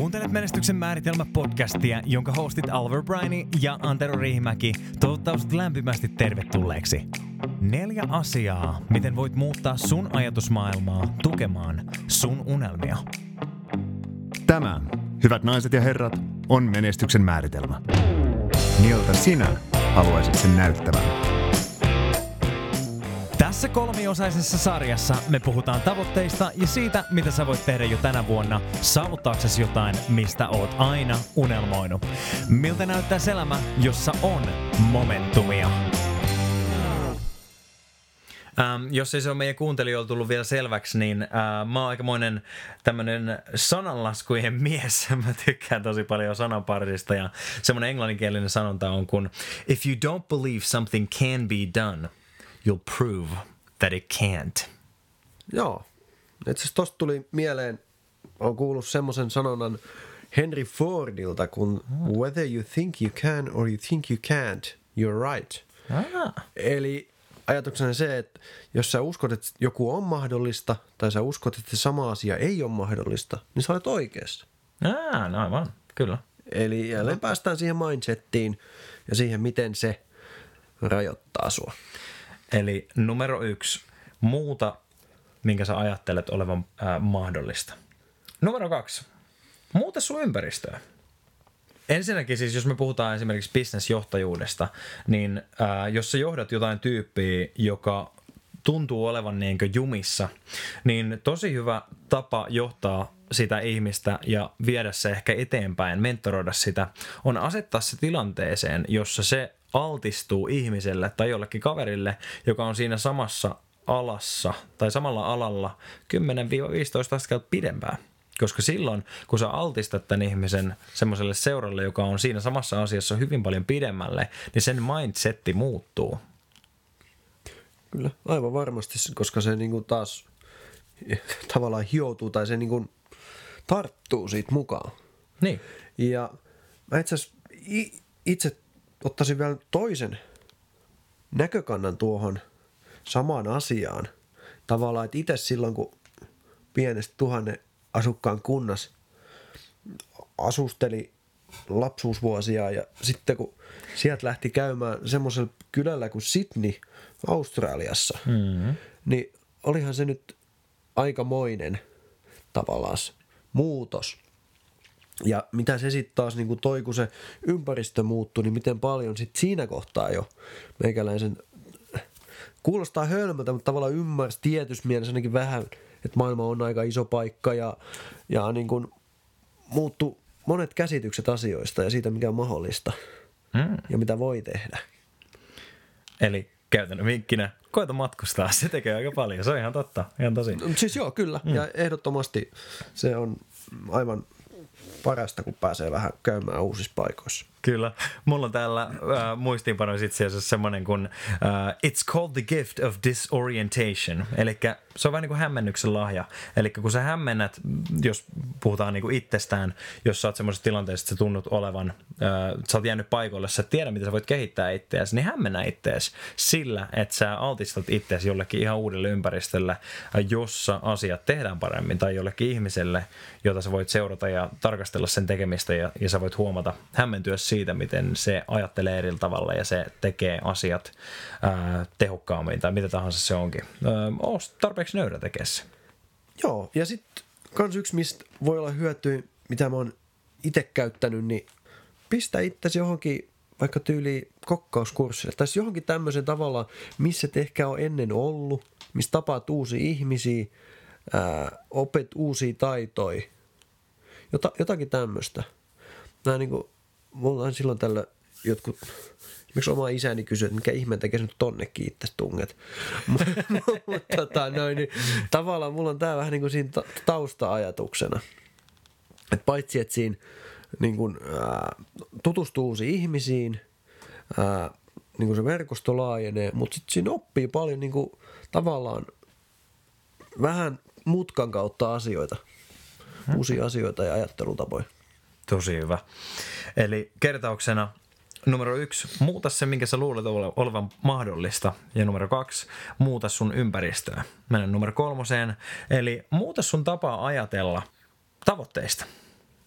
Kuuntelet Menestyksen määritelmä podcastia, jonka hostit Alver Briney ja Antero Riihimäki toivottavasti lämpimästi tervetulleeksi. Neljä asiaa, miten voit muuttaa sun ajatusmaailmaa tukemaan sun unelmia. Tämä, hyvät naiset ja herrat, on menestyksen määritelmä. Miltä sinä haluaisit sen näyttävän? Tässä kolmiosaisessa sarjassa me puhutaan tavoitteista ja siitä, mitä sä voit tehdä jo tänä vuonna saavuttaaksesi jotain, mistä oot aina unelmoinut. Miltä näyttää elämä, jossa on momentumia? Ähm, jos ei se ole meidän kuuntelijoilla tullut vielä selväksi, niin äh, mä oon aikamoinen tämmönen sananlaskujen mies. mä tykkään tosi paljon sananparista ja semmoinen englanninkielinen sanonta on kun If you don't believe something can be done, you'll prove that it can't. Joo. Itse asiassa tosta tuli mieleen, on kuullut semmoisen sanonnan Henry Fordilta, kun whether you think you can or you think you can't, you're right. Ah. Eli ajatuksena se, että jos sä uskot, että joku on mahdollista, tai sä uskot, että se sama asia ei ole mahdollista, niin sä olet oikeassa. Ah, no aivan, kyllä. Eli jälleen päästään siihen mindsettiin ja siihen, miten se rajoittaa sua. Eli numero yksi, muuta, minkä sä ajattelet olevan ää, mahdollista. Numero kaksi, muuta sun ympäristöä. Ensinnäkin siis, jos me puhutaan esimerkiksi bisnesjohtajuudesta, niin ää, jos sä johdat jotain tyyppiä, joka tuntuu olevan niin jumissa, niin tosi hyvä tapa johtaa sitä ihmistä ja viedä se ehkä eteenpäin, mentoroida sitä, on asettaa se tilanteeseen, jossa se altistuu ihmiselle tai jollekin kaverille, joka on siinä samassa alassa tai samalla alalla 10-15 askelta pidempään. Koska silloin, kun sä altistat tämän ihmisen semmoiselle seuralle, joka on siinä samassa asiassa hyvin paljon pidemmälle, niin sen mindsetti muuttuu. Kyllä, aivan varmasti, koska se niin kuin taas tavallaan hioutuu tai se niin kuin tarttuu siitä mukaan. Niin. Ja mä itse asiassa itse ottaisin vielä toisen näkökannan tuohon samaan asiaan. Tavallaan, että itse silloin, kun pienestä tuhannen asukkaan kunnas asusteli lapsuusvuosia ja sitten kun sieltä lähti käymään semmoisella kylällä kuin Sydney Australiassa, mm-hmm. niin olihan se nyt aikamoinen tavallaan muutos. Ja mitä se sitten taas niin kuin toi, kun se ympäristö muuttui, niin miten paljon sitten siinä kohtaa jo meikäläisen kuulostaa hölmöltä, mutta tavallaan ymmärsi tietyssä mielessä ainakin vähän, että maailma on aika iso paikka ja, ja niin kuin muuttu monet käsitykset asioista ja siitä, mikä on mahdollista mm. ja mitä voi tehdä. Eli käytännön vinkkinä, koita matkustaa, se tekee aika paljon, se on ihan totta, ihan tosi. Siis joo, kyllä, mm. ja ehdottomasti se on aivan parasta, kun pääsee vähän käymään uusissa paikoissa. Kyllä. Mulla on täällä äh, muistiinpanoissa itse asiassa semmoinen kuin uh, It's called the gift of disorientation. Eli se on vähän niin kuin hämmennyksen lahja. Eli kun sä hämmennät, jos puhutaan niin kuin itsestään, jos sä oot semmoisessa tilanteessa, että sä tunnut olevan, uh, sä oot jäänyt paikoille, sä tiedä, mitä sä voit kehittää itseäsi, niin hämmennä itseäsi sillä, että sä altistat itseäsi jollekin ihan uudelle ympäristölle, jossa asiat tehdään paremmin, tai jollekin ihmiselle, jota sä voit seurata ja tarkastella sen tekemistä, ja, ja sä voit huomata, hämmentyä siitä, miten se ajattelee eri tavalla ja se tekee asiat ää, tehokkaammin tai mitä tahansa se onkin. Ää, tarpeeksi nöyrä tekee se. Joo, ja sitten kans yksi, mistä voi olla hyötyä, mitä mä oon itse käyttänyt, niin pistä itsesi johonkin vaikka tyyli kokkauskurssille tai johonkin tämmöisen tavalla, missä et ehkä on ennen ollut, missä tapaat uusia ihmisiä, ää, opet uusia taitoja, Jota, jotakin tämmöistä. Nämä niin kuin, mulla on silloin tällä jotkut, miksi oma isäni kysyi, että mikä ihmeen tekee nyt tonnekin itse tunget. Mutta tota, noin, niin, tavallaan mulla on tämä vähän niin kuin siinä tausta-ajatuksena. Että paitsi, että siinä niin kuin, ää, tutustuu uusiin ihmisiin, ää, niin kuin se verkosto laajenee, mutta sitten siinä oppii paljon niin kuin, tavallaan vähän mutkan kautta asioita, uusia asioita ja ajattelutapoja. Tosi hyvä. Eli kertauksena numero yksi, muuta se, minkä sä luulet olevan mahdollista. Ja numero kaksi, muuta sun ympäristöä. Mennään numero kolmoseen, eli muuta sun tapaa ajatella tavoitteista.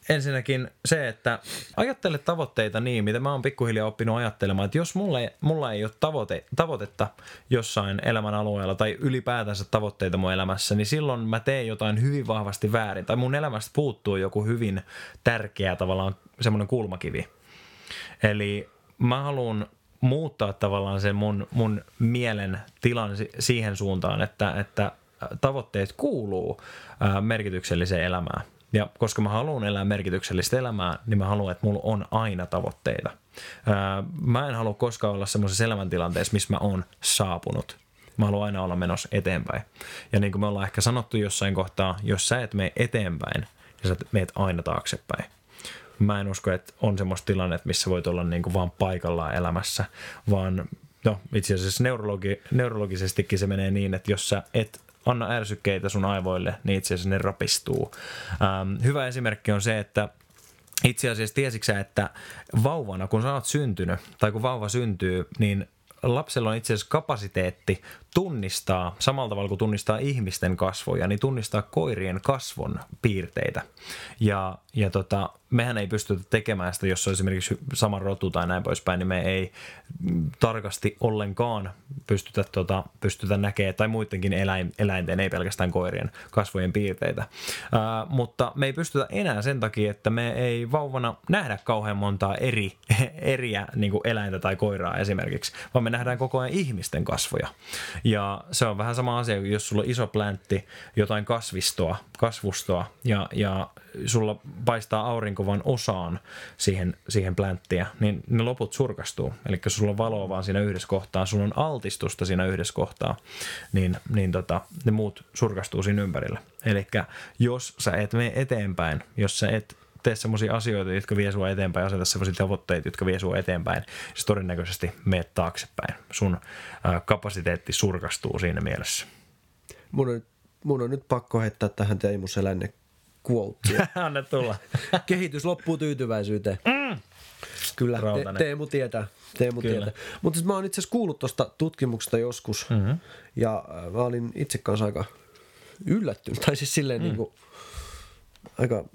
Ensinnäkin se, että ajattele tavoitteita niin, mitä mä oon pikkuhiljaa oppinut ajattelemaan, että jos mulla ei, mulla ei ole tavoite, tavoitetta jossain elämän alueella tai ylipäätänsä tavoitteita mun elämässä, niin silloin mä teen jotain hyvin vahvasti väärin tai mun elämästä puuttuu joku hyvin tärkeä tavallaan semmoinen kulmakivi. Eli mä haluan muuttaa tavallaan sen mun, mun mielen tilan siihen suuntaan, että, että tavoitteet kuuluu merkitykselliseen elämään. Ja koska mä haluan elää merkityksellistä elämää, niin mä haluan, että mulla on aina tavoitteita. Mä en halua koskaan olla semmoisessa elämäntilanteessa, missä mä oon saapunut. Mä haluan aina olla menossa eteenpäin. Ja niin kuin me ollaan ehkä sanottu jossain kohtaa, jos sä et mene eteenpäin, niin sä meet aina taaksepäin. Mä en usko, että on semmoista tilannetta, missä voit olla niin kuin vaan paikallaan elämässä, vaan no, itse asiassa neurologi, neurologisestikin se menee niin, että jos sä et anna ärsykkeitä sun aivoille, niin itse asiassa ne rapistuu. Ähm, hyvä esimerkki on se, että itse asiassa tiesitkö että vauvana, kun sä oot syntynyt, tai kun vauva syntyy, niin lapsella on itse asiassa kapasiteetti tunnistaa, samalla tavalla kuin tunnistaa ihmisten kasvoja, niin tunnistaa koirien kasvon piirteitä. Ja, ja tota, mehän ei pystytä tekemään sitä, jos on esimerkiksi sama rotu tai näin poispäin, niin me ei tarkasti ollenkaan pystytä, tota, pystytä näkemään, tai muidenkin eläin, eläinten, ei pelkästään koirien kasvojen piirteitä. Ää, mutta me ei pystytä enää sen takia, että me ei vauvana nähdä kauhean montaa eri, eriä niin eläintä tai koiraa esimerkiksi, vaan me nähdään koko ajan ihmisten kasvoja. Ja se on vähän sama asia, jos sulla on iso pläntti, jotain kasvistoa, kasvustoa, ja, ja sulla paistaa aurinko vain osaan siihen, siihen plänttiä, niin ne loput surkastuu. Eli sulla on valoa vaan siinä yhdessä kohtaa, sulla on altistusta siinä yhdessä kohtaa, niin, niin tota, ne muut surkastuu siinä ympärillä. Eli jos sä et mene eteenpäin, jos sä et tee sellaisia asioita, jotka vie sua eteenpäin, aseta sellaisia tavoitteita, jotka vie sua eteenpäin, siis todennäköisesti meet taaksepäin. Sun kapasiteetti surkastuu siinä mielessä. Mun on, mun on nyt pakko heittää tähän Teemu Selänne quotea. Anna tulla. Kehitys loppuu tyytyväisyyteen. Mm. Kyllä, te, Teemu tietää. Teemu Kyllä. tietää. Mutta siis mä oon itse asiassa kuullut tuosta tutkimuksesta joskus, mm-hmm. ja mä olin itse kanssa aika yllättynyt, tai siis silleen mm. niin kuin, aika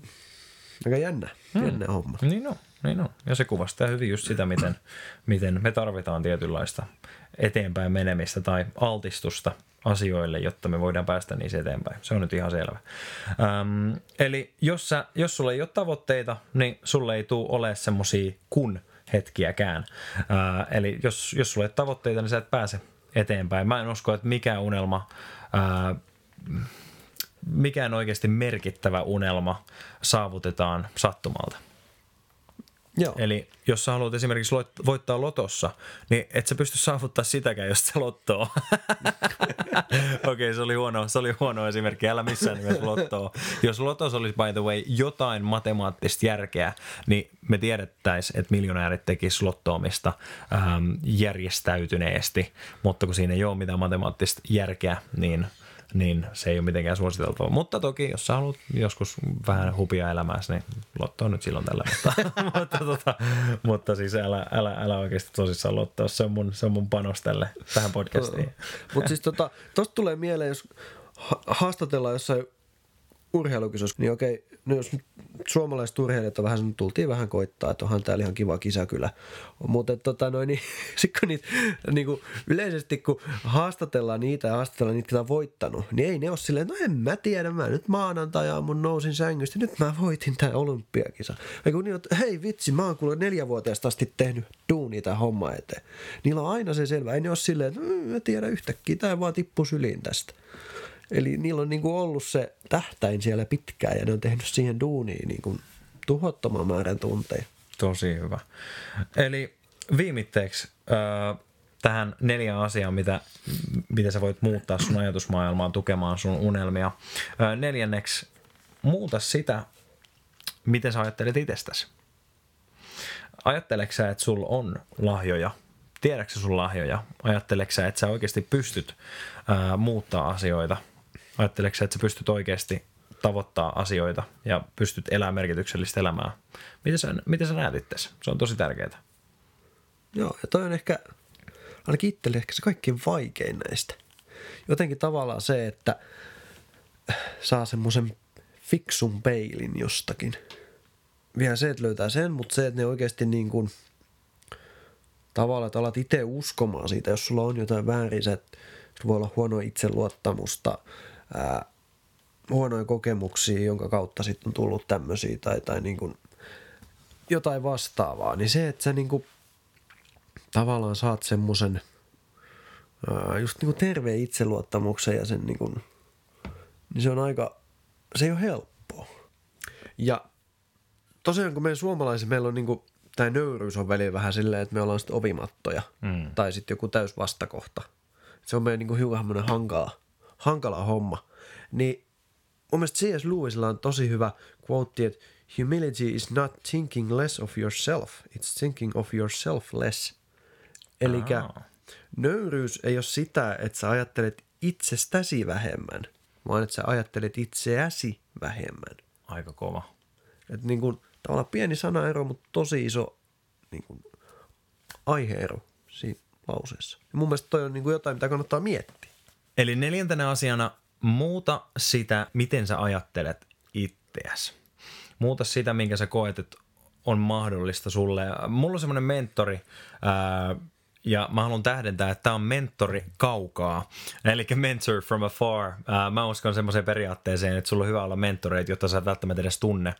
Aika jännä, hmm. jännä homma. Niin on, niin on. Ja se kuvastaa hyvin just sitä, miten, miten me tarvitaan tietynlaista eteenpäin menemistä tai altistusta asioille, jotta me voidaan päästä niissä eteenpäin. Se on nyt ihan selvä. Öm, eli jos, sä, jos sulla ei ole tavoitteita, niin sulle ei tule ole semmosia kun hetkiäkään. Ää, eli jos, jos sulla ei ole tavoitteita, niin sä et pääse eteenpäin. Mä en usko, että mikään unelma ää, mikään oikeasti merkittävä unelma saavutetaan sattumalta. Joo. Eli jos sä haluat esimerkiksi voittaa lotossa, niin et sä pysty saavuttaa sitäkään, jos se lottoa. Okei, okay, se oli huono, se oli huono esimerkki. Älä missään nimessä lottoa. Jos lotossa olisi, by the way, jotain matemaattista järkeä, niin me tiedettäisiin, että miljonäärit tekisivät lottoomista ähm, järjestäytyneesti. Mutta kun siinä ei ole mitään matemaattista järkeä, niin – niin se ei ole mitenkään suositeltua. Mutta toki, jos sä haluat joskus vähän hupia elämääsi, niin lotto on nyt silloin tällä. Mutta, mutta, tota, mutta siis älä, älä, älä oikeasti tosissaan lottoa, se on mun, se on mun panos tälle, tähän podcastiin. mutta siis tota, tosta tulee mieleen, jos haastatellaan jossain urheilukisossa, niin okei, no jos suomalaiset urheilijat on vähän, tultiin vähän koittaa, että onhan täällä ihan kiva kisa kyllä. Mutta tota noin, niin sit kun niitä, niin kuin yleisesti kun haastatellaan niitä ja haastatellaan niitä, jotka on voittanut, niin ei ne ole silleen, no en mä tiedä, mä nyt maanantai mun nousin sängystä, nyt mä voitin tämän olympiakisa. Ja kun niillä hei vitsi, mä oon kuule neljävuotiaasta asti tehnyt duunia tämän homma eteen. Niillä on aina se selvä, ei ne ole silleen, että mm, mä tiedä yhtäkkiä, tämä vaan tippuu syliin tästä. Eli niillä on niin kuin ollut se tähtäin siellä pitkään ja ne on tehnyt siihen duuniin niin kuin tuhottoman määrän tunteja. Tosi hyvä. Eli viimitteeksi äh, tähän neljä asiaa, mitä, mitä sä voit muuttaa sun ajatusmaailmaan tukemaan sun unelmia. Neljänneksi, muuta sitä, miten sä ajattelet itsestäsi. Ajatteleksä, sä, että sulla on lahjoja? Tiedätkö sun lahjoja? Ajatteleksä, sä, että sä oikeasti pystyt ää, muuttaa asioita Ajatteleksä, että sä pystyt oikeasti tavoittaa asioita ja pystyt elämään merkityksellistä elämää? Miten sä, miten sä näet itse? Se on tosi tärkeää. Joo, ja toi on ehkä, ainakin itselle ehkä se kaikkein vaikein näistä. Jotenkin tavallaan se, että saa semmoisen fiksun peilin jostakin. vielä se, että löytää sen, mutta se, että ne oikeasti niin kuin, tavallaan, että alat itse uskomaan siitä, jos sulla on jotain väärin, se, että voi olla huonoa itseluottamusta, ää, huonoja kokemuksia, jonka kautta sitten on tullut tämmöisiä tai, tai niin kuin jotain vastaavaa, niin se, että sä niin kuin tavallaan saat semmoisen just niin kuin terveen itseluottamuksen ja sen niin kuin, niin se on aika, se ei ole helppoa. Ja tosiaan kun meidän suomalaisilla, meillä on niin kuin, tämä nöyryys on välillä vähän silleen, että me ollaan sitten ovimattoja mm. tai sitten joku täys vastakohta. Se on meidän niin kuin hiukan hankala, hankala homma. Niin mun mielestä C.S. Lewisilla on tosi hyvä quote, että humility is not thinking less of yourself, it's thinking of yourself less. Eli nöyryys ei ole sitä, että sä ajattelet itsestäsi vähemmän, vaan että sä ajattelet itseäsi vähemmän. Aika kova. Että niin kuin, tavallaan pieni sanaero, mutta tosi iso niin kuin, aiheero siinä lauseessa. Ja mun mielestä toi on niin kuin jotain, mitä kannattaa miettiä. Eli neljäntenä asiana muuta sitä, miten sä ajattelet itseäsi. Muuta sitä, minkä sä koet, että on mahdollista sulle. Mulla on semmoinen mentori, ää, ja mä haluan tähdentää, että tämä on mentori kaukaa, eli mentor from afar. Mä uskon semmoiseen periaatteeseen, että sulla on hyvä olla mentoreita, jotta sä et välttämättä edes tunne,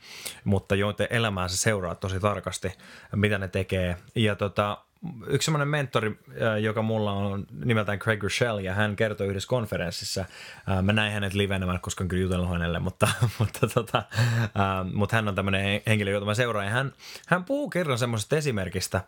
mutta joiden elämää sä seuraat tosi tarkasti, mitä ne tekee. Ja tota, yksi semmoinen mentori, joka mulla on nimeltään Craig Rochelle, ja hän kertoi yhdessä konferenssissa, mä näin hänet livenä, mä en koskaan kyllä jutellut hänelle, mutta, mutta, tota, mutta hän on tämmöinen henkilö, jota mä seuraan, ja hän, hän puhuu kerran semmoisesta esimerkistä,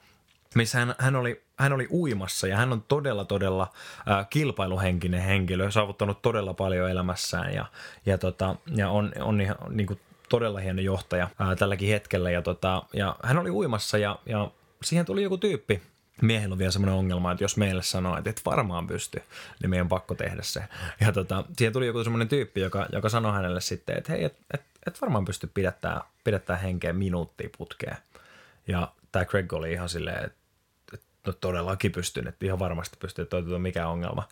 missä hän, hän, oli, hän oli uimassa ja hän on todella, todella äh, kilpailuhenkinen henkilö, saavuttanut todella paljon elämässään ja, ja, tota, ja on, on ihan, niin kuin todella hieno johtaja ää, tälläkin hetkellä. Ja, tota, ja hän oli uimassa ja, ja siihen tuli joku tyyppi. Miehellä on vielä semmoinen ongelma, että jos meille sanoo, että et varmaan pysty, niin meidän on pakko tehdä se. Ja tota, siihen tuli joku semmoinen tyyppi, joka, joka sanoi hänelle sitten, että hei, et, et, et varmaan pysty pidättää, pidättää henkeä minuuttia putkeen. Ja tämä Craig oli ihan silleen, että no todellakin pystyn, että ihan varmasti pystyn, että toi mikä ongelma.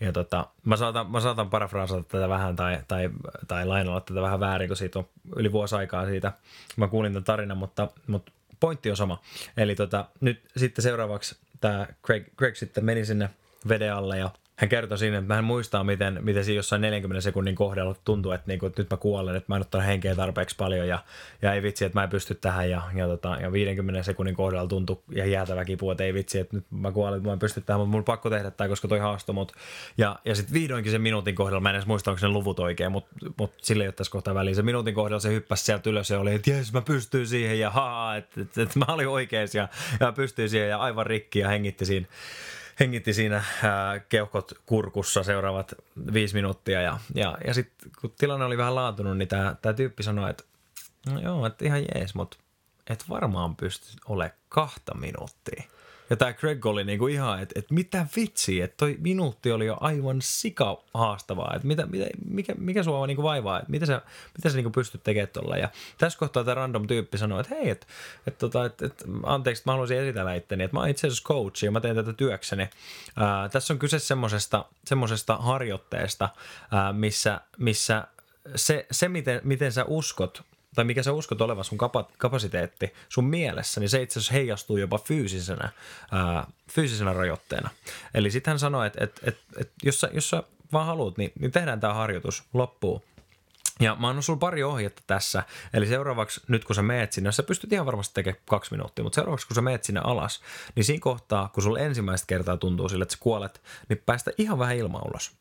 Ja tota, mä, saatan, mä saatan parafraasata tätä vähän tai, tai, tai lainalla tätä vähän väärin, kun siitä on yli vuosi aikaa siitä. Mä kuulin tämän tarinan, mutta, mutta pointti on sama. Eli tota, nyt sitten seuraavaksi tämä Craig, Craig sitten meni sinne veden alle ja hän kertoi siinä, että hän muistaa, miten, miten siinä jossain 40 sekunnin kohdalla tuntuu, että, niinku, että nyt mä kuolen, että mä en ottanut henkeä tarpeeksi paljon ja, ja ei vitsi, että mä en pysty tähän ja, ja, tota, ja 50 sekunnin kohdalla tuntui ja jäätävä kipu, että ei vitsi, että nyt mä kuolen, että mä en pysty tähän, mutta mun pakko tehdä tämä, koska toi haastoi mut. Ja, ja sitten vihdoinkin sen minuutin kohdalla, mä en edes muista, onko ne luvut oikein, mutta, mutta sille ei ole tässä kohtaa väliin. Se minuutin kohdalla se hyppäsi sieltä ylös ja oli, että jes, mä pystyn siihen ja haa, että, että, että mä olin oikein ja, ja pystyin siihen ja aivan rikki ja hengitti siinä hengitti siinä ää, keuhkot kurkussa seuraavat viisi minuuttia ja, ja, ja sitten kun tilanne oli vähän laatunut, niin tämä tyyppi sanoi, että no joo, että ihan jees, mutta et varmaan pysty olemaan kahta minuuttia. Ja tämä Greg oli niinku ihan, että et mitä vitsiä, että toi minuutti oli jo aivan sika haastavaa, että mitä, mitä, mikä, mikä sua niinku vaivaa, että mitä sä, mitä sä niinku pystyt tekemään tuolla. Ja tässä kohtaa tämä random tyyppi sanoi, että hei, että et, tota, et, et, anteeksi, mä haluaisin esitellä itteni, että mä oon itse asiassa coach ja mä teen tätä työkseni. Ää, tässä on kyse semmoisesta, semmoisesta harjoitteesta, ää, missä, missä se, se miten, miten sä uskot tai mikä sä uskot olevan sun kapa, kapasiteetti sun mielessä, niin se itse asiassa heijastuu jopa fyysisenä, ää, fyysisenä rajoitteena. Eli sitten hän sanoi, että, että, että, että jos, sä, jos sä vaan haluat, niin, niin tehdään tämä harjoitus loppuun. Ja mä annan sulla pari ohjetta tässä. Eli seuraavaksi, nyt kun sä meet sinne, sä pystyt ihan varmasti tekemään kaksi minuuttia, mutta seuraavaksi kun sä meet sinne alas, niin siinä kohtaa, kun sulla ensimmäistä kertaa tuntuu sille, että sä kuolet, niin päästä ihan vähän ilmaa ulos.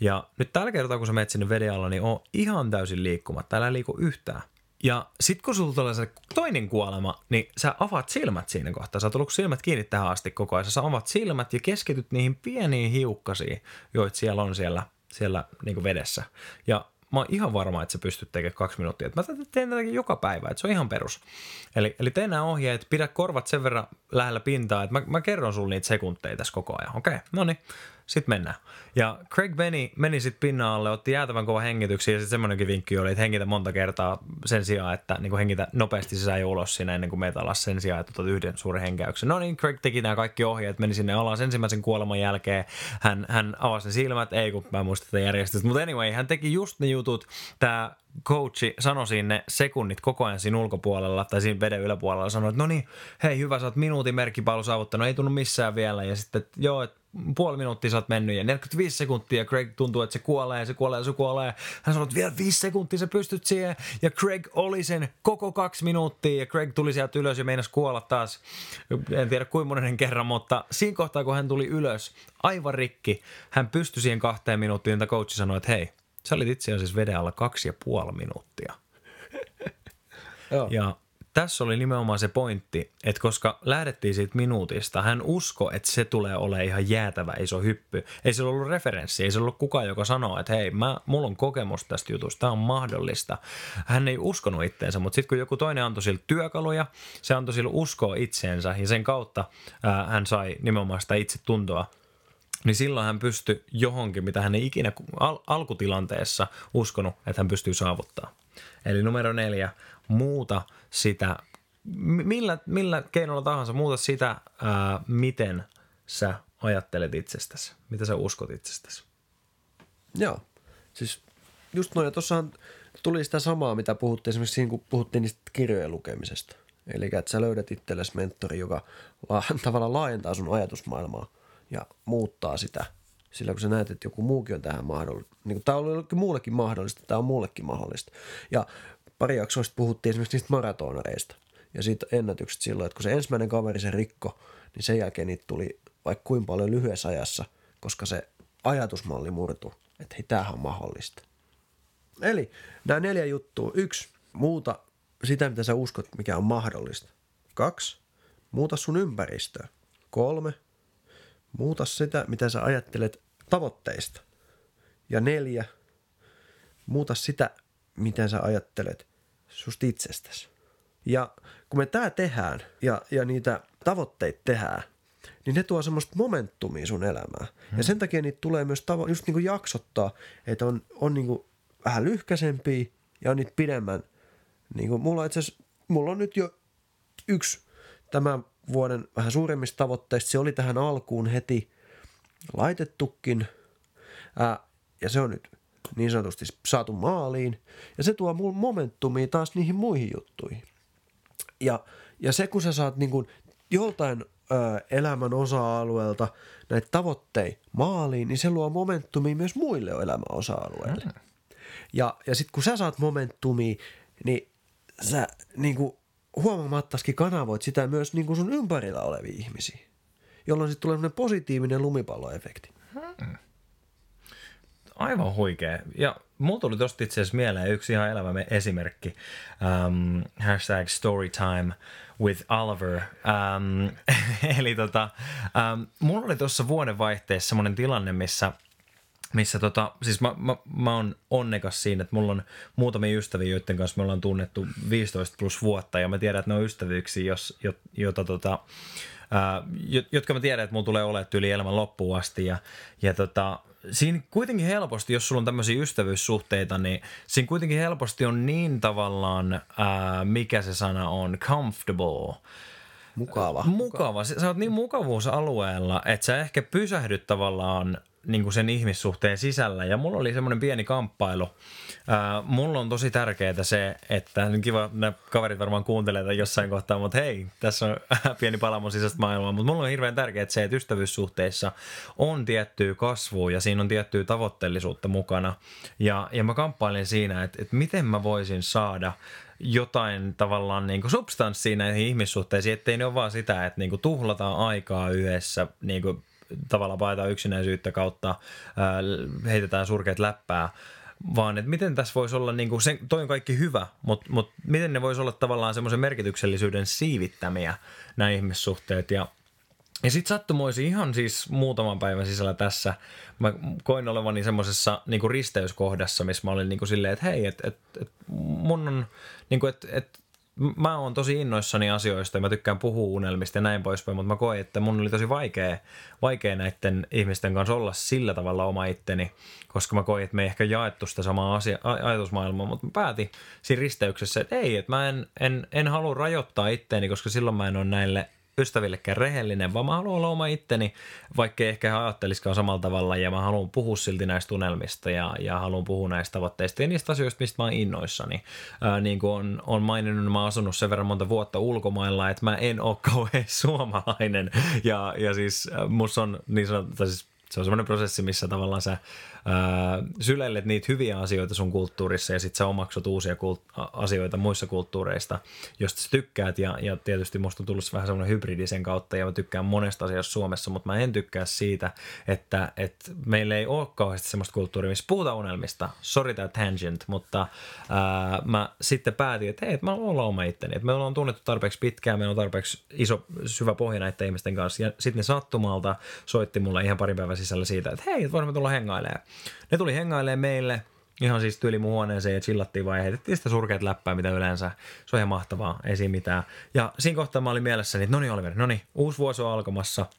Ja nyt tällä kertaa, kun sä meet sinne veden alla, niin on ihan täysin liikkumatta. Älä liiku yhtään. Ja sit kun sulla tulee se toinen kuolema, niin sä avaat silmät siinä kohtaa. Sä oot ollut silmät kiinni tähän asti koko ajan. Sä avaat silmät ja keskityt niihin pieniin hiukkasiin, joita siellä on siellä, siellä niin vedessä. Ja mä oon ihan varma, että sä pystyt tekemään kaksi minuuttia. Mä teen tätäkin joka päivä, että se on ihan perus. Eli, eli tee nämä ohjeet, pidä korvat sen verran lähellä pintaa, että mä, mä kerron sulle niitä sekunteja tässä koko ajan. Okei, okay, no niin sitten mennään. Ja Craig Benny meni sitten pinnan alle, otti jäätävän kova hengityksen ja sitten semmoinenkin vinkki oli, että hengitä monta kertaa sen sijaan, että niin hengitä nopeasti sisään ja ulos siinä ennen kuin meitä alas sen sijaan, että otat yhden suuren henkäyksen. No niin, Craig teki nämä kaikki ohjeet, meni sinne alas ensimmäisen kuoleman jälkeen. Hän, hän avasi ne silmät, ei kun mä muistan tätä järjestystä, mutta anyway, hän teki just ne jutut. Tämä coachi sanoi sinne sekunnit koko ajan siinä ulkopuolella tai siinä veden yläpuolella, sanoi, että no niin, hei hyvä, sä oot minuutin merkkipaalu saavuttanut, ei tunnu missään vielä. Ja sitten, että joo, että puoli minuuttia sä oot mennyt ja 45 sekuntia ja Craig tuntuu, että se kuolee, se kuolee, se kuolee. Hän sanoi, että vielä 5 sekuntia sä pystyt siihen ja Craig oli sen koko kaksi minuuttia ja Craig tuli sieltä ylös ja meinasi kuolla taas. En tiedä kuinka monen kerran, mutta siinä kohtaa kun hän tuli ylös, aivan rikki, hän pystyi siihen kahteen minuuttiin, että coach sanoi, että hei, sä olit itse asiassa veden alla kaksi ja puoli minuuttia. Joo. Ja tässä oli nimenomaan se pointti, että koska lähdettiin siitä minuutista, hän usko, että se tulee olemaan ihan jäätävä iso hyppy. Ei se ollut referenssi, ei se ollut kukaan, joka sanoo, että hei, mä, mulla on kokemus tästä jutusta, tämä on mahdollista. Hän ei uskonut itteensä, mutta sitten kun joku toinen antoi sille työkaluja, se antoi sille uskoa itseensä ja sen kautta ää, hän sai nimenomaan sitä itse tuntoa niin silloin hän pystyi johonkin, mitä hän ei ikinä al- alkutilanteessa uskonut, että hän pystyy saavuttaa. Eli numero neljä, muuta sitä, millä, millä keinolla tahansa, muuta sitä, ää, miten sä ajattelet itsestäsi, mitä sä uskot itsestäsi. Joo. Siis just noin, ja tuossahan tuli sitä samaa, mitä puhuttiin esimerkiksi siinä, kun puhuttiin niistä kirjojen lukemisesta. Eli että sä löydät itsellesi mentori, joka la- tavallaan laajentaa sun ajatusmaailmaa ja muuttaa sitä. Sillä kun sä näet, että joku muukin on tähän mahdollista. Niin tämä on jollekin muullekin mahdollista, tämä on muullekin mahdollista. Ja pari jaksoista puhuttiin esimerkiksi niistä maratonareista ja siitä ennätyksestä silloin, että kun se ensimmäinen kaveri se rikko, niin sen jälkeen niitä tuli vaikka kuinka paljon lyhyessä ajassa, koska se ajatusmalli murtui, että hei, tämähän on mahdollista. Eli nämä neljä juttua. Yksi, muuta sitä, mitä sä uskot, mikä on mahdollista. Kaksi, muuta sun ympäristöä. Kolme, muuta sitä, mitä sä ajattelet tavoitteista. Ja neljä, muuta sitä, miten sä ajattelet susta itsestäsi. Ja kun me tää tehdään ja, ja niitä tavoitteita tehdään, niin ne tuo semmoista momentumia sun elämään. Hmm. Ja sen takia niitä tulee myös tavo- just niin kuin jaksottaa, että on, on niin kuin vähän lyhkäisempiä ja on niitä pidemmän. Niin kuin mulla, itse mulla on nyt jo yksi tämän vuoden vähän suuremmista tavoitteista. Se oli tähän alkuun heti laitettukin. Ää, ja se on nyt niin sanotusti saatu maaliin. Ja se tuo mulle momentumia taas niihin muihin juttuihin. Ja, ja se, kun sä saat niin kuin joltain elämän osa-alueelta näitä tavoitteita maaliin, niin se luo momentumia myös muille elämän osa-alueille. Mm. Ja, ja sitten kun sä saat momentumia, niin sä niin kuin huomaamattaskin kanavoit sitä myös niin kuin sun ympärillä olevia ihmisiä, jolloin sitten tulee semmoinen positiivinen lumipalloefekti. Aivan huikea. Ja mulla tuli tosta itse asiassa mieleen yksi ihan elävä me- esimerkki. Um, hashtag storytime with Oliver. Um, eli tota, um, mulla oli tuossa vuodenvaihteessa semmoinen tilanne, missä missä tota, siis mä, mä, mä oon onnekas siinä, että mulla on muutamia ystäviä, joiden kanssa me ollaan tunnettu 15 plus vuotta, ja mä tiedän, että ne on ystävyyksiä, jos, jo, jota tota, ää, jotka mä tiedän, että mulla tulee olemaan yli elämän loppuun asti, ja, ja tota, siinä kuitenkin helposti, jos sulla on tämmöisiä ystävyyssuhteita, niin siinä kuitenkin helposti on niin tavallaan, ää, mikä se sana on, comfortable, Mukava. mukava. Sä sä oot niin mukavuusalueella, että sä ehkä pysähdyt tavallaan niin kuin sen ihmissuhteen sisällä. Ja mulla oli semmoinen pieni kamppailu. Ää, mulla on tosi tärkeää se, että nyt kiva, nämä kaverit varmaan kuuntelee tätä jossain kohtaa, mutta hei, tässä on pieni pala mun sisäistä maailmaa. Mutta mulla on hirveän tärkeää se, että ystävyyssuhteissa on tiettyä kasvua ja siinä on tiettyä tavoitteellisuutta mukana. Ja, ja mä kamppailin siinä, että, että miten mä voisin saada jotain tavallaan niin kuin substanssia näihin ihmissuhteisiin, ettei ne ole vaan sitä, että niin kuin tuhlataan aikaa yhdessä, niin kuin tavallaan paetaan yksinäisyyttä kautta, ää, heitetään surkeat läppää, vaan että miten tässä voisi olla, niin kuin se, toi on kaikki hyvä, mutta mut miten ne voisi olla tavallaan semmoisen merkityksellisyyden siivittämiä nämä ihmissuhteet? Ja ja sitten sattumoisi ihan siis muutaman päivän sisällä tässä, mä koin olevani semmoisessa niinku risteyskohdassa, missä mä olin niinku silleen, että hei, että et, et mun on, niinku, että et, mä oon tosi innoissani asioista ja mä tykkään puhua unelmista ja näin poispäin, mutta mä koin, että mun oli tosi vaikea, vaikea näiden ihmisten kanssa olla sillä tavalla oma itteni, koska mä koin, että me ei ehkä jaettu sitä samaa asia, ajatusmaailmaa, mutta mä päätin siinä risteyksessä, että ei, että mä en, en, en halua rajoittaa itteeni, koska silloin mä en ole näille ystävillekään rehellinen, vaan mä haluan olla oma itteni, vaikka ehkä he samalla tavalla, ja mä haluan puhua silti näistä tunnelmista, ja, ja haluan puhua näistä tavoitteista ja niistä asioista, mistä mä oon innoissani. Ää, niin kuin on, on maininnut, niin mä oon asunut sen verran monta vuotta ulkomailla, että mä en ole kauhean suomalainen, ja, ja siis musta on niin sanottu, siis se on semmoinen prosessi, missä tavallaan sä ää, syleilet niitä hyviä asioita sun kulttuurissa ja sitten sä omaksut uusia kult- asioita muissa kulttuureista, josta sä tykkäät ja, ja tietysti musta on tullut vähän semmoinen hybridi sen kautta ja mä tykkään monesta asiasta Suomessa, mutta mä en tykkää siitä, että, että meillä ei ole kauheasti semmoista kulttuuria, missä puhutaan unelmista. Sorry tämä tangent, mutta ää, mä sitten päätin, että hei, että mä olla oma itteni, että me ollaan tunnettu tarpeeksi pitkään, meillä on tarpeeksi iso, syvä pohja näiden ihmisten kanssa ja sitten ne sattumalta soitti mulle ihan parin päivän sisällä siitä, että hei, voimme tulla hengailemaan. Ne tuli hengailemaan meille, ihan siis tyyli mun huoneeseen ja chillattiin vaan ja heitettiin sitä surkeat läppää, mitä yleensä. Se on ihan mahtavaa, ei siinä mitään. Ja siinä kohtaa mä olin mielessäni, että no niin Oliver, no niin, uusi vuosi on alkamassa –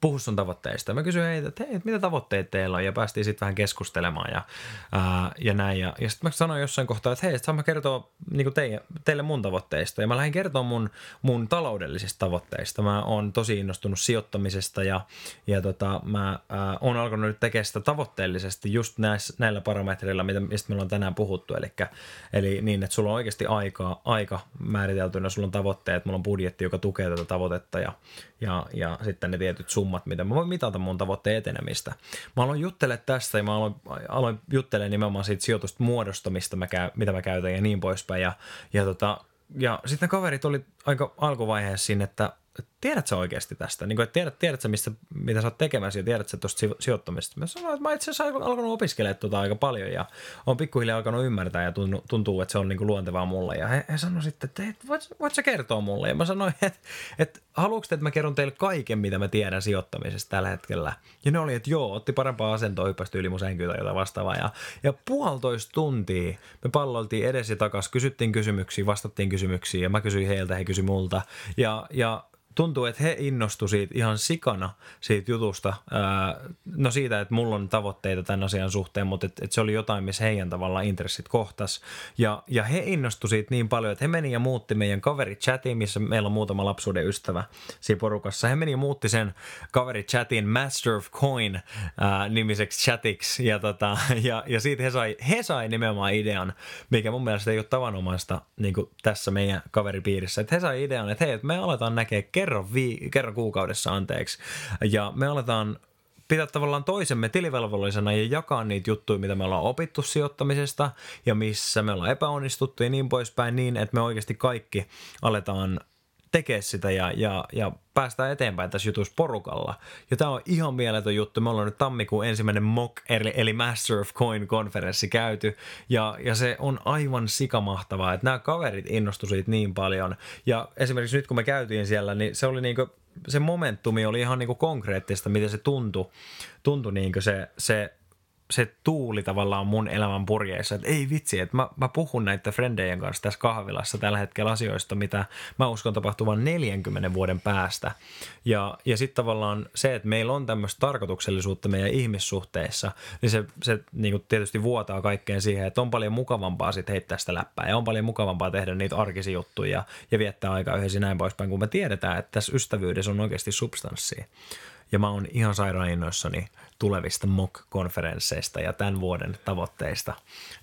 puhu sun tavoitteista. Mä kysyin heitä, että hei, mitä tavoitteet teillä on, ja päästiin sitten vähän keskustelemaan ja, ää, ja näin. Ja, ja sitten mä sanoin jossain kohtaa, että hei, saan mä kertoa niin teille, teille mun tavoitteista. Ja mä lähdin kertoa mun, mun taloudellisista tavoitteista. Mä oon tosi innostunut sijoittamisesta ja, ja tota, mä ää, oon alkanut nyt tekemään sitä tavoitteellisesti just näissä, näillä parametreilla, mitä, mistä me ollaan tänään puhuttu. Elikkä, eli niin, että sulla on oikeasti aikaa, aika määriteltynä, sulla on tavoitteet, mulla on budjetti, joka tukee tätä tavoitetta ja, ja, ja sitten ne tietyt summat, mitä mä voin mitata mun tavoitteen etenemistä. Mä aloin juttelemaan tästä ja mä aloin, aloin juttelemaan nimenomaan siitä sijoitusta muodostamista, mä käy, mitä mä käytän ja niin poispäin. Ja, ja, tota, ja sitten kaverit oli aika alkuvaiheessa siinä, että tiedät sä oikeasti tästä? Niin kuin, että tiedät, tiedät sä, mistä, mitä sä oot tekemässä ja tiedät sä tuosta sijoittamisesta? Mä sanoin, että mä itse asiassa alkanut opiskelemaan tuota aika paljon ja on pikkuhiljaa alkanut ymmärtää ja tuntuu, että se on niin kuin luontevaa mulle. Ja he, he sanoivat sitten, että et, voit, voit sä kertoa mulle? Ja mä sanoin, että, että haluatko te, että mä kerron teille kaiken, mitä mä tiedän sijoittamisesta tällä hetkellä? Ja ne oli, että joo, otti parempaa asentoa, hyppästi yli mun sänkyä tai jotain vastaavaa. Ja, ja puolitoista tuntia me palloltiin edes ja takas, kysyttiin kysymyksiä, vastattiin kysymyksiin ja mä kysyin heiltä, he kysyi multa. Ja, ja tuntuu, että he innostu siitä ihan sikana siitä jutusta. no siitä, että mulla on tavoitteita tämän asian suhteen, mutta että, että se oli jotain, missä heidän tavallaan intressit kohtas. Ja, ja he innostu siitä niin paljon, että he meni ja muutti meidän kaverichatiin, missä meillä on muutama lapsuuden ystävä siinä porukassa. He meni ja muutti sen kaverichatin Master of Coin ää, nimiseksi chatiksi. Ja, tota, ja, ja siitä he sai, he sai nimenomaan idean, mikä mun mielestä ei ole tavanomaista niin tässä meidän kaveripiirissä. Että he sai idean, että hei, että me aletaan näkee kerran, vii- kerran kuukaudessa anteeksi. Ja me aletaan pitää tavallaan toisemme tilivelvollisena ja jakaa niitä juttuja, mitä me ollaan opittu sijoittamisesta ja missä me ollaan epäonnistuttu ja niin poispäin niin, että me oikeasti kaikki aletaan tekee sitä ja, ja, ja päästään eteenpäin tässä jutussa porukalla. Ja tämä on ihan mieletön juttu. Me ollaan nyt tammikuun ensimmäinen MOC, eli, eli Master of Coin-konferenssi käyty, ja, ja se on aivan sikamahtavaa, että nämä kaverit innostu siitä niin paljon. Ja esimerkiksi nyt kun me käytiin siellä, niin se oli niinku, se momentumi oli ihan niinku konkreettista, miten se tuntui, tuntui niinku se, se se tuuli tavallaan mun elämän purjeissa, että ei vitsi, että mä, mä puhun näiden frendejen kanssa tässä kahvilassa tällä hetkellä asioista, mitä mä uskon tapahtuvan 40 vuoden päästä. Ja, ja sitten tavallaan se, että meillä on tämmöistä tarkoituksellisuutta meidän ihmissuhteissa, niin se, se niin kuin tietysti vuotaa kaikkeen siihen, että on paljon mukavampaa sitten heittää sitä läppää ja on paljon mukavampaa tehdä niitä arkisia juttuja ja, ja viettää aikaa yhdessä näin poispäin, kun me tiedetään, että tässä ystävyydessä on oikeasti substanssia. Ja mä oon ihan sairaan innoissani tulevista MOC-konferensseista ja tämän vuoden tavoitteista.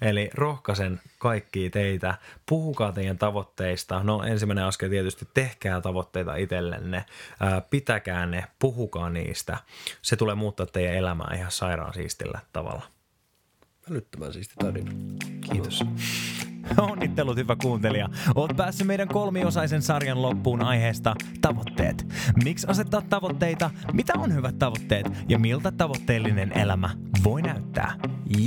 Eli rohkaisen kaikkia teitä, puhukaa teidän tavoitteista. No ensimmäinen askel tietysti tehkää tavoitteita itsellenne, pitäkää ne, puhukaa niistä. Se tulee muuttaa teidän elämää ihan sairaan siistillä tavalla. Älyttömän siisti tarina. Kiitos. Onnittelut hyvä kuuntelija. Oot päässyt meidän kolmiosaisen sarjan loppuun aiheesta tavoitteet. Miksi asettaa tavoitteita, mitä on hyvät tavoitteet ja miltä tavoitteellinen elämä voi näyttää.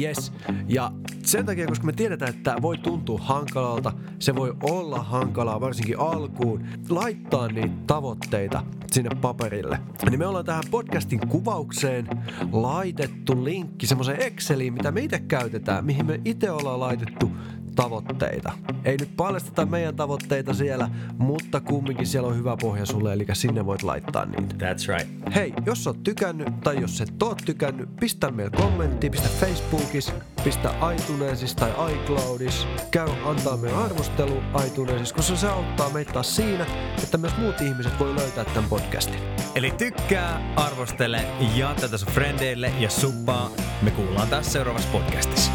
Yes. Ja sen takia, koska me tiedetään, että tämä voi tuntua hankalalta, se voi olla hankalaa varsinkin alkuun, laittaa niitä tavoitteita sinne paperille. Niin me ollaan tähän podcastin kuvaukseen laitettu linkki semmoiseen Exceliin, mitä me itse käytetään, mihin me itse ollaan laitettu tavoitteita. Ei nyt paljasteta meidän tavoitteita siellä, mutta kumminkin siellä on hyvä pohja sulle, eli sinne voit laittaa niitä. That's right. Hei, jos oot tykännyt tai jos et oo tykännyt, pistä meille kommentti, pistä Facebookis, pistä iTunesissa tai iCloudis. Käy antaa meille arvostelu iTunesissa, koska se auttaa meitä taas siinä, että myös muut ihmiset voi löytää tämän podcastin. Eli tykkää, arvostele, jaa tätä sun frendeille ja suppaa. Me kuullaan taas seuraavassa podcastissa.